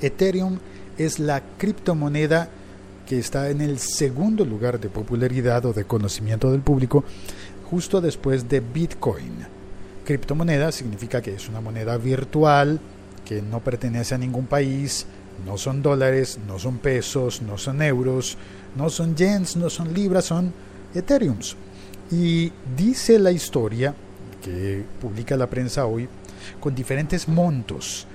Ethereum es la criptomoneda que está en el segundo lugar de popularidad o de conocimiento del público, justo después de Bitcoin. Criptomoneda significa que es una moneda virtual, que no pertenece a ningún país, no son dólares, no son pesos, no son euros, no son yens, no son libras, son Ethereums. Y dice la historia que publica la prensa hoy con diferentes montos,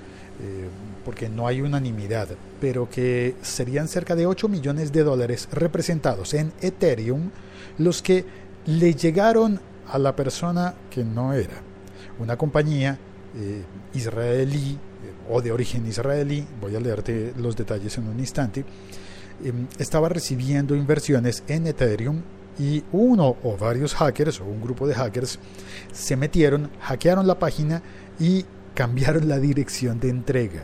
eh, porque no hay unanimidad, pero que serían cerca de 8 millones de dólares representados en Ethereum los que le llegaron a la persona que no era. Una compañía eh, israelí eh, o de origen israelí, voy a leerte los detalles en un instante, em, estaba recibiendo inversiones en Ethereum y uno o varios hackers o un grupo de hackers se metieron, hackearon la página y cambiaron la dirección de entrega.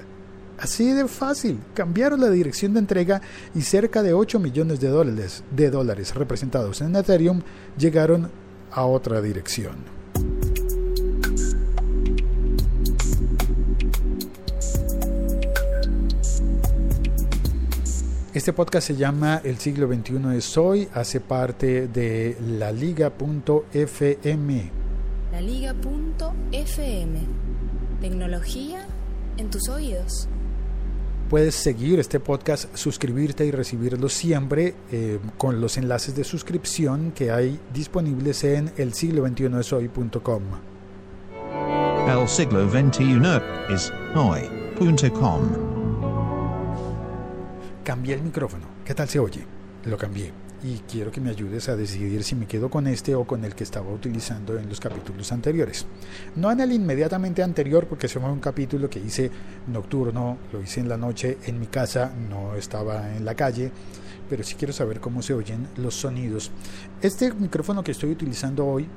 Así de fácil, cambiaron la dirección de entrega y cerca de 8 millones de dólares, de dólares representados en Ethereum llegaron a otra dirección. Este podcast se llama El siglo XXI es hoy, hace parte de la liga.fm. Tecnología en tus oídos. Puedes seguir este podcast, suscribirte y recibirlo siempre eh, con los enlaces de suscripción que hay disponibles en el siglo 21 hoy.com. El siglo XXI es hoy.com. Cambié el micrófono. ¿Qué tal se oye? Lo cambié y quiero que me ayudes a decidir si me quedo con este o con el que estaba utilizando en los capítulos anteriores. No en el inmediatamente anterior porque ese fue un capítulo que hice nocturno, lo hice en la noche en mi casa, no estaba en la calle, pero sí quiero saber cómo se oyen los sonidos. Este micrófono que estoy utilizando hoy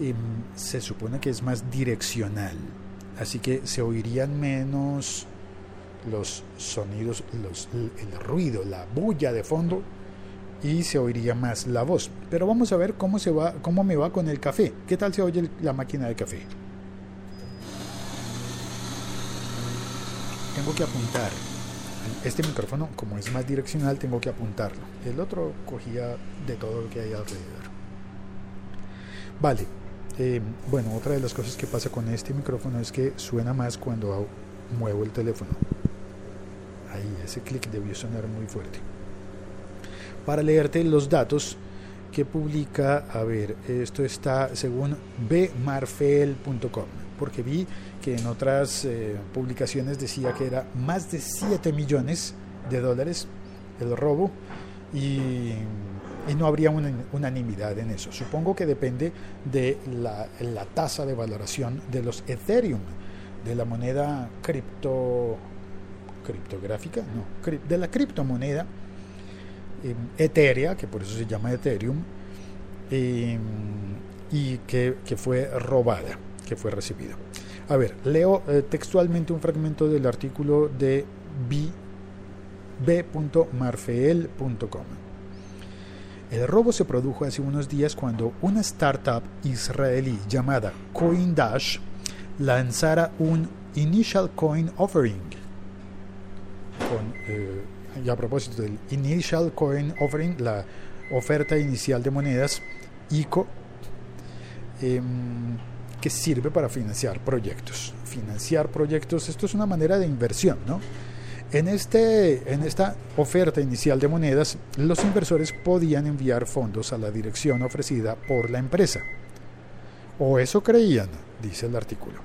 em, se supone que es más direccional, así que se oirían menos los sonidos, el ruido, la bulla de fondo y se oiría más la voz. Pero vamos a ver cómo, se va, cómo me va con el café. ¿Qué tal se oye la máquina de café? Tengo que apuntar. Este micrófono, como es más direccional, tengo que apuntarlo. El otro cogía de todo lo que hay alrededor. Vale. Eh, bueno, otra de las cosas que pasa con este micrófono es que suena más cuando muevo el teléfono. Ahí, ese clic debió sonar muy fuerte para leerte los datos que publica, a ver, esto está según bmarfel.com, porque vi que en otras eh, publicaciones decía que era más de 7 millones de dólares el robo y, no habría una unanimidad en eso. Supongo que depende de la, la tasa de valoración de los Ethereum, de la moneda cripto criptográfica, no, de la criptomoneda etérea, que por eso se llama Ethereum, eh, y que, fue robada, que fue recibida. A ver, leo eh, textualmente un fragmento del artículo de b.marfeel.com. El robo se produjo hace unos días cuando una startup israelí llamada CoinDash lanzara un Initial Coin Offering con y a propósito del Initial Coin Offering, la oferta inicial de monedas, ICO, em, que sirve para financiar proyectos. Financiar proyectos, esto es una manera de inversión, ¿no? En, este, en esta oferta inicial de monedas, los inversores podían enviar fondos a la dirección ofrecida por la empresa. O eso creían, dice el artículo.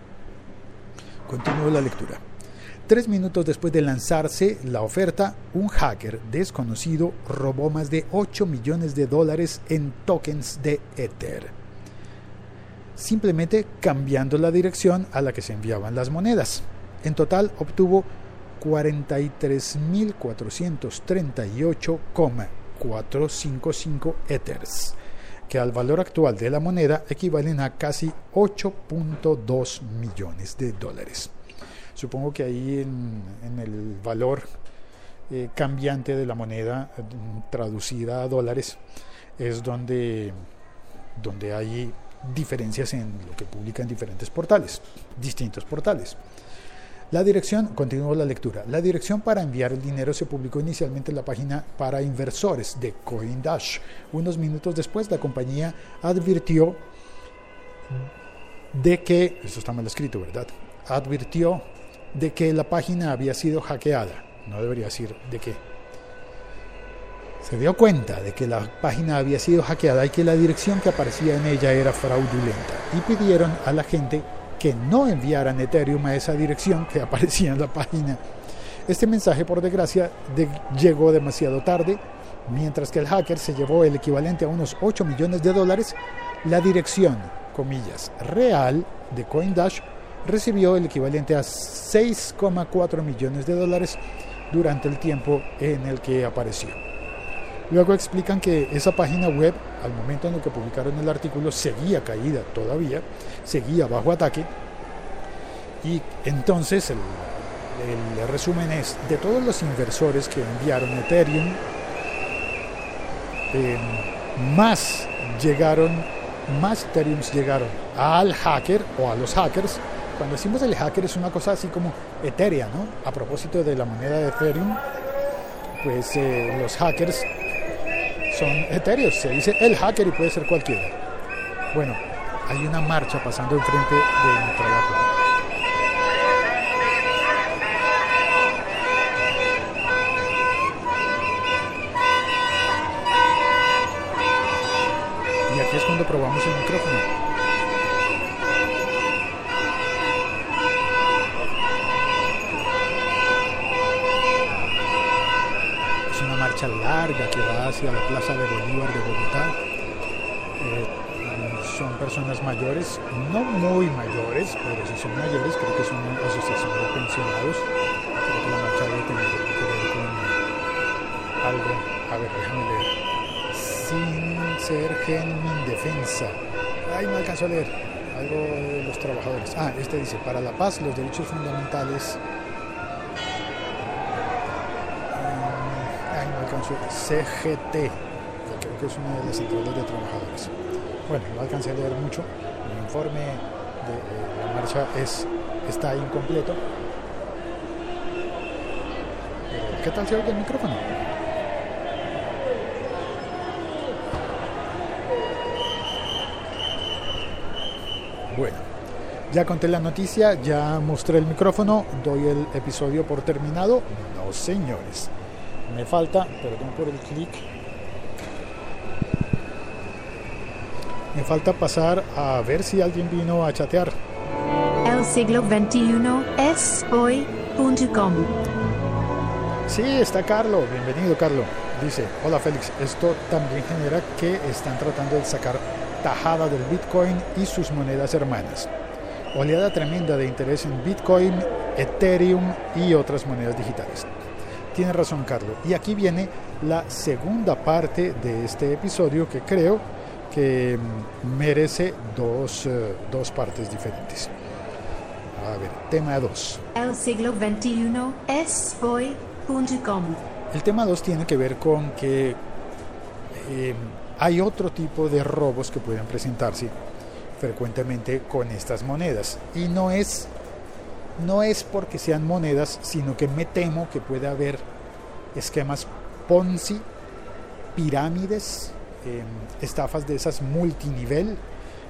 Continúo la lectura. Tres minutos después de lanzarse la oferta, un hacker desconocido robó más de 8 millones de dólares en tokens de Ether, simplemente cambiando la dirección a la que se enviaban las monedas. En total obtuvo 43.438,455 Ethers, que al valor actual de la moneda equivalen a casi 8.2 millones de dólares. Supongo que ahí en, el valor eh, cambiante de la moneda traducida a dólares es donde, donde hay diferencias en lo que publican diferentes portales, distintos portales. La dirección, continúo la lectura. La dirección para enviar el dinero se publicó inicialmente en la página para inversores de CoinDash. Unos minutos después, la compañía advirtió de que, esto está mal escrito, ¿verdad? Advirtió de que la página había sido hackeada. No debería decir de qué. Se dio cuenta de que la página había sido hackeada y que la dirección que aparecía en ella era fraudulenta. Y pidieron a la gente que no enviaran Ethereum a esa dirección que aparecía en la página. Este mensaje, por desgracia, llegó demasiado tarde. Mientras que el hacker se llevó el equivalente a unos 8 millones de dólares, la dirección, comillas, real de CoinDash recibió el equivalente a 6,4 millones de dólares durante el tiempo en el que apareció. Luego explican que esa página web, al momento en el que publicaron el artículo, seguía caída todavía, seguía bajo ataque. Y entonces el, resumen es, de todos los inversores que enviaron Ethereum, eh, más llegaron, más Ethereum llegaron al hacker o a los hackers cuando decimos el hacker es una cosa así como etérea, ¿no? A propósito de la moneda de Ethereum, pues eh, los hackers son etéreos, se dice el hacker y puede ser cualquiera. Bueno, hay una marcha pasando enfrente de mi trabajo. Larga que va hacia la Plaza de Bolívar de Bogotá. Eh, son personas mayores, no muy mayores, pero si son mayores, creo que es una asociación de pensionados. La marcha debe tener algo, a ver, déjame leer. Sin ser genuine defensa. Ay, no alcanzo a leer. Algo de los trabajadores. Ah, este dice, para la paz, los derechos fundamentales CGT, que creo que es una de las centrales de trabajadores. Bueno, no alcancé a leer mucho, el informe de la marcha es, está incompleto. ¿Qué tal se oye el micrófono? Bueno, ya conté la noticia, ya mostré el micrófono, doy el episodio por terminado. No, señores me falta, perdón por el clic, me falta pasar a ver si alguien vino a chatear. El siglo XXI es hoy.com. Sí, está Carlos, bienvenido Carlos. Dice, hola Félix, esto también genera que están tratando de sacar tajada del Bitcoin y sus monedas hermanas. Oleada tremenda de interés en Bitcoin, Ethereum y otras monedas digitales. Tiene razón Carlos. Y aquí viene la segunda parte de este episodio que creo que mm, merece dos, eh, dos partes diferentes. A ver, tema 2. El siglo XXI es hoy.com. El tema 2 tiene que ver con que em, hay otro tipo de robos que pueden presentarse frecuentemente con estas monedas. Y no es no es porque sean monedas, sino que me temo que puede haber esquemas Ponzi, pirámides, em, estafas de esas multinivel,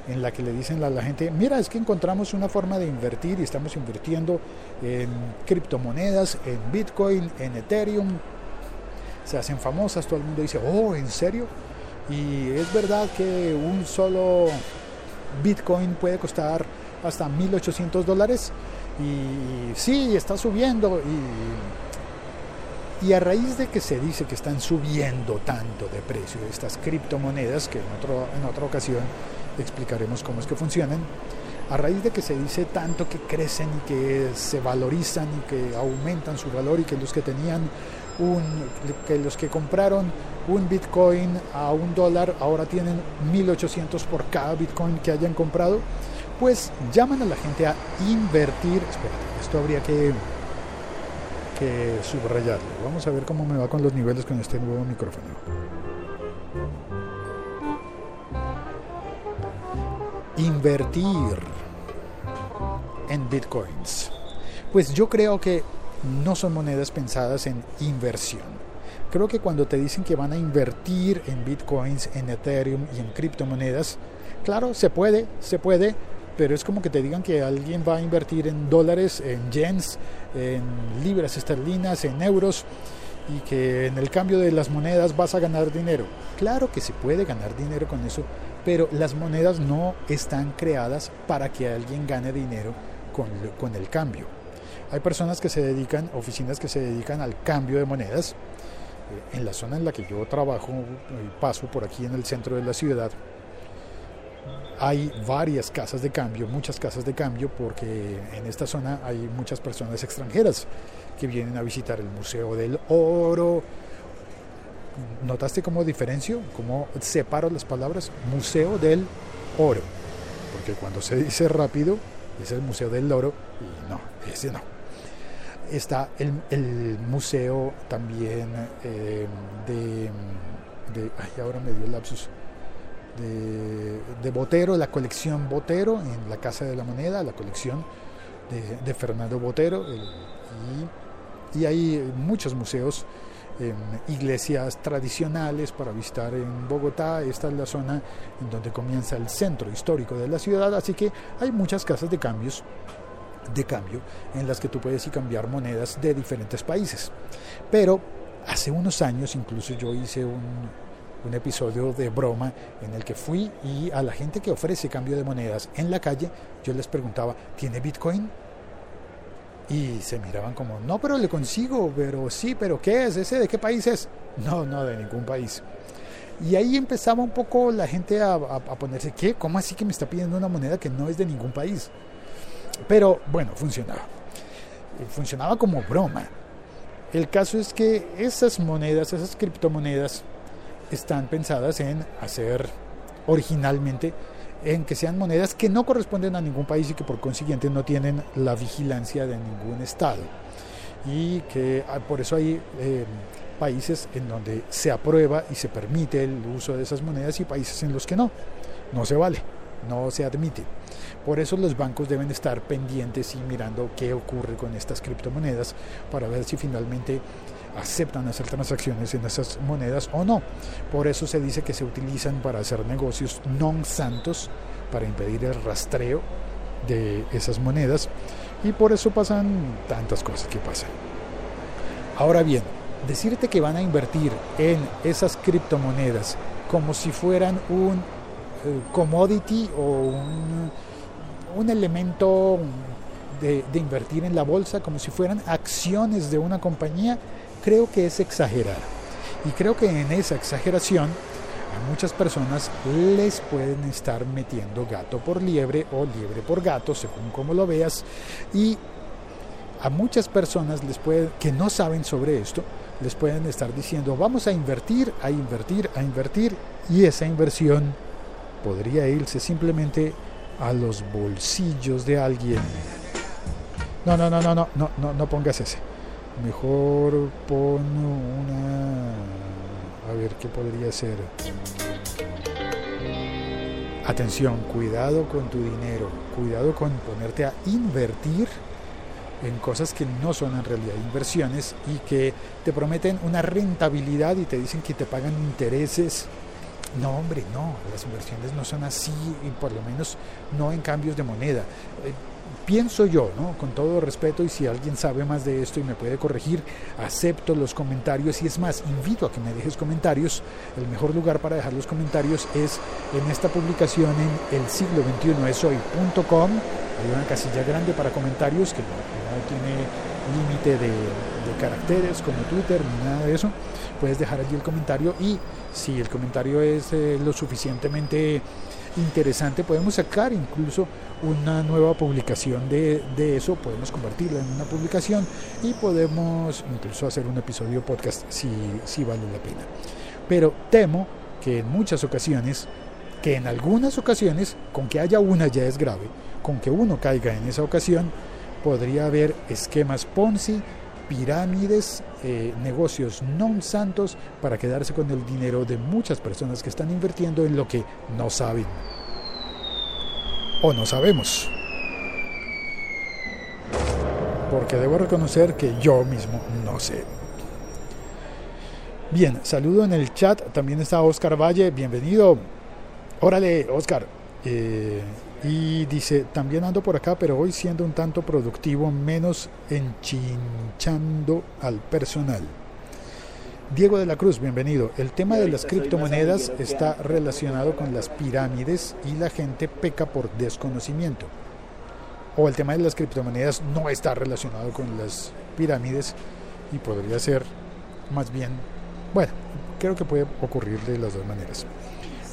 en la que le dicen a la gente, mira, es que encontramos una forma de invertir y estamos invirtiendo en criptomonedas, en Bitcoin, en Ethereum. Se hacen famosas, todo el mundo dice, oh, ¿en serio? Y es verdad que un solo Bitcoin puede costar hasta 1.800 dólares y sí, está subiendo y, y a raíz de que se dice que están subiendo tanto de precio estas criptomonedas, que en, otro, en otra ocasión explicaremos cómo es que funcionan, a raíz de que se dice tanto que crecen y que se valorizan y que aumentan su valor y que los que tenían un, que los que compraron un bitcoin a un dólar ahora tienen 1800 por cada bitcoin que hayan comprado, pues llaman a la gente a invertir. Espérate, esto habría que, que subrayarlo. Vamos a ver cómo me va con los niveles con este nuevo micrófono. Invertir en bitcoins. Pues yo creo que no son monedas pensadas en inversión. Creo que cuando te dicen que van a invertir en bitcoins, en Ethereum y en criptomonedas, claro, se puede, se puede, pero es como que te digan que alguien va a invertir en dólares, en yens, en libras esterlinas, en euros y que en el cambio de las monedas vas a ganar dinero. Claro que se puede ganar dinero con eso, pero las monedas no están creadas para que alguien gane dinero con, con el cambio. Hay personas que se dedican, oficinas que se dedican al cambio de monedas. Eh, En la zona en la que yo trabajo, y paso por aquí en el centro de la ciudad, hay varias casas de cambio, muchas casas de cambio, porque en esta zona hay muchas personas extranjeras que vienen a visitar el Museo del Oro. ¿Notaste cómo diferencio? ¿Cómo separo las palabras? Museo del Oro. Porque cuando se dice rápido, es el Museo del Oro y no, ese no. Está el, museo también eh, de, de... Ay, ahora me dio el lapsus de, Botero, la colección Botero en la Casa de la Moneda, la colección de, Fernando Botero. Y, y, hay muchos museos, iglesias tradicionales para visitar en Bogotá. Esta es la zona en donde comienza el centro histórico de la ciudad, así que hay muchas casas de cambios de cambio en las que tú puedes cambiar monedas de diferentes países. Pero hace unos años incluso yo hice un, un episodio de broma en el que fui y a la gente que ofrece cambio de monedas en la calle, yo les preguntaba, ¿tiene Bitcoin? Y se miraban como, no, pero le consigo, pero sí, pero ¿qué es? ¿Ese de qué país es? No, no, de ningún país. Y ahí empezaba un poco la gente a, a, ponerse, ¿qué? ¿Cómo así que me está pidiendo una moneda que no es de ningún país? Pero bueno, funcionaba. Funcionaba como broma. El caso es que esas monedas, esas criptomonedas, están pensadas en hacer originalmente en que sean monedas que no corresponden a ningún país y que por consiguiente no tienen la vigilancia de ningún estado. Y que por eso hay eh, países en donde se aprueba y se permite el uso de esas monedas y países en los que no. No se vale, no se admite. Por eso los bancos deben estar pendientes y mirando qué ocurre con estas criptomonedas para ver si finalmente aceptan hacer transacciones en esas monedas o no. Por eso se dice que se utilizan para hacer negocios non santos, para impedir el rastreo de esas monedas y por eso pasan tantas cosas que pasan. Ahora bien, decirte que van a invertir en esas criptomonedas como si fueran un commodity o un, un elemento de, invertir en la bolsa como si fueran acciones de una compañía, creo que es exagerar. Y creo que en esa exageración a muchas personas les pueden estar metiendo gato por liebre o liebre por gato, según como lo veas. Y a muchas personas les puede, que no saben sobre esto, les pueden estar diciendo vamos a invertir, a invertir, a invertir y esa inversión podría irse simplemente a los bolsillos de alguien. No, no, no, no, no, no, no, no pongas ese. Mejor pon una... A ver, ¿qué podría ser? Atención, cuidado con tu dinero, cuidado con ponerte a invertir en cosas que no son en realidad inversiones y que te prometen una rentabilidad y te dicen que te pagan intereses no, hombre, no, las inversiones no son así, y por lo menos no en cambios de moneda. Eh, pienso yo, ¿no? con todo respeto, y si alguien sabe más de esto y me puede corregir, acepto los comentarios y es más, invito a que me dejes comentarios. El mejor lugar para dejar los comentarios es en esta publicación en el siglo 21 es hoy.com. Hay una casilla grande para comentarios que no, tiene límite de caracteres como Twitter ni nada de eso. Puedes dejar allí el comentario y si el comentario es eh, lo suficientemente interesante, podemos sacar incluso una nueva publicación de, de, eso, podemos convertirla en una publicación y podemos incluso hacer un episodio podcast si, si vale la pena. Pero temo que en muchas ocasiones, que en algunas ocasiones, con que haya una ya es grave, con que uno caiga en esa ocasión, podría haber esquemas Ponzi pirámides, eh, negocios non santos para quedarse con el dinero de muchas personas que están invirtiendo en lo que no saben o no sabemos. porque debo reconocer que yo mismo no sé. Bien, saludo en el chat, también está Oscar Valle, bienvenido. Órale, Oscar. Eh, y dice, también ando por acá, pero hoy siendo un tanto productivo, menos enchinchando al personal. Diego de la Cruz, bienvenido. El tema de las criptomonedas está relacionado con las pirámides y la gente peca por desconocimiento. O el tema de las criptomonedas no está relacionado con las pirámides y podría ser más bien, bueno, creo que puede ocurrir de las dos maneras.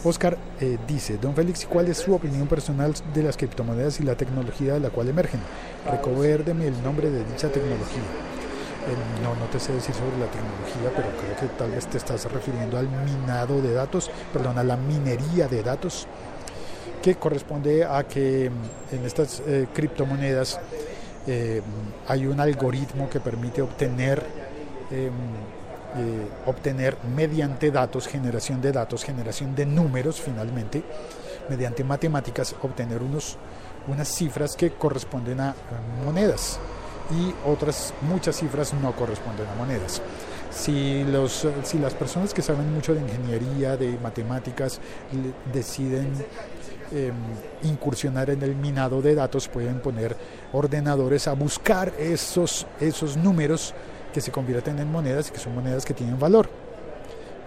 Oscar eh, dice, don Félix, ¿cuál es su opinión personal de las criptomonedas y la tecnología de la cual emergen? Recuérdeme el nombre de dicha tecnología. Eh, no, no te sé decir sobre la tecnología, pero creo que tal vez te estás refiriendo al minado de datos, perdón, a la minería de datos, que corresponde a que mm, en estas eh, criptomonedas hay un algoritmo que permite obtener em, eh, obtener mediante datos, generación de datos, generación de números finalmente, mediante matemáticas, obtener unos, unas cifras que corresponden a monedas y otras muchas cifras no corresponden a monedas. Si, los, si las personas que saben mucho de ingeniería, de matemáticas, deciden em, incursionar en el minado de datos, pueden poner ordenadores a buscar esos, esos números que se convierten en monedas y que son monedas que tienen valor,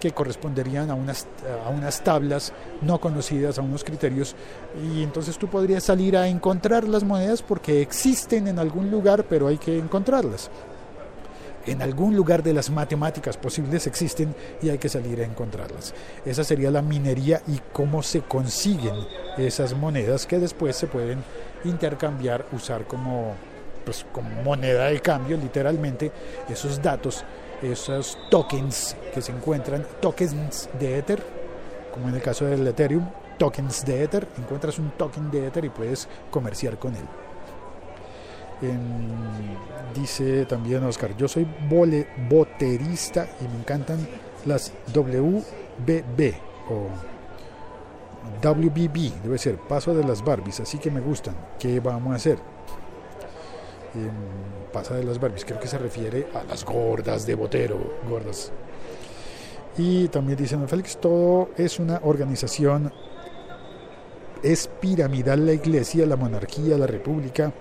que corresponderían a unas, a unas tablas no conocidas, a unos criterios, y entonces tú podrías salir a encontrar las monedas porque existen en algún lugar, pero hay que encontrarlas. En algún lugar de las matemáticas posibles existen y hay que salir a encontrarlas. Esa sería la minería y cómo se consiguen esas monedas que después se pueden intercambiar, usar como pues, como moneda de cambio, literalmente, esos datos, esos tokens que se encuentran, tokens de Ether, como en el caso del Ethereum, tokens de Ether, encuentras un token de Ether y puedes comerciar con él. dice también Oscar, yo soy vole, boterista y me encantan las WBB o WBB, debe ser, paso de las Barbies, así que me gustan. ¿Qué vamos a hacer? Pasa de las Barbies, creo que se refiere a las gordas de Botero, gordas. Y también dicen, Félix, todo es una organización, es piramidal la iglesia, la monarquía, la república,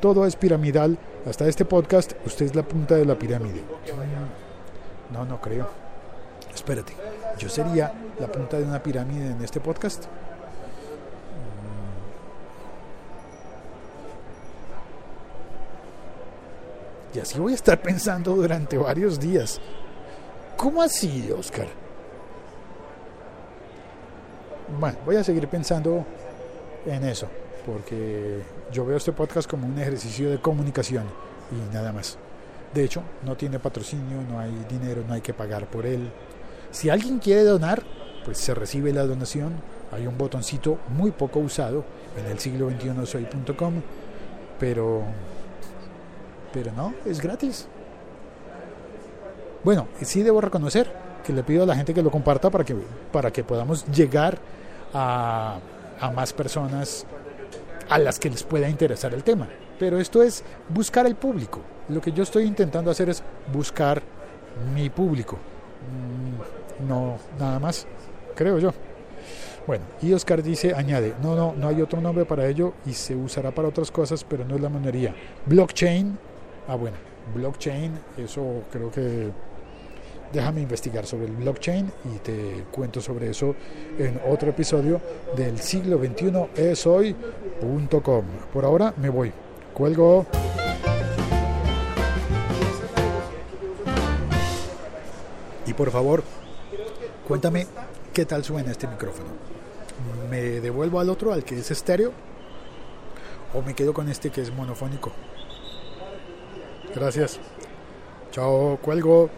todo es piramidal. Hasta este podcast, usted es la punta de la pirámide. No, no creo. Espérate, yo sería la punta de una pirámide en este podcast. Y así voy a estar pensando durante varios días. ¿Cómo así, Oscar? Bueno, voy a seguir pensando en eso, porque yo veo este podcast como un ejercicio de comunicación y nada más. De hecho, no tiene patrocinio, no hay dinero, no hay que pagar por él. Si alguien quiere donar, pues se recibe la donación. Hay un botoncito muy poco usado en el siglo 21 soy.com, pero pero no, es gratis. Bueno, sí debo reconocer que le pido a la gente que lo comparta para que, para que podamos llegar a, a más personas a las que les pueda interesar el tema. Pero esto es buscar el público. Lo que yo estoy intentando hacer es buscar mi público. Mm, no, nada más, creo yo. Bueno, y Oscar dice, añade, no, no, no hay otro nombre para ello y se usará para otras cosas, pero no es la monería. Blockchain Ah, bueno, blockchain, eso creo que déjame investigar sobre el blockchain y te cuento sobre eso en otro episodio del siglo 21 es hoy.com. Por ahora me voy. Cuelgo. Y por favor, cuéntame qué tal suena este micrófono. ¿Me devuelvo al otro, al que es estéreo? ¿O me quedo con este que es monofónico? Gracias. Chao, cuelgo.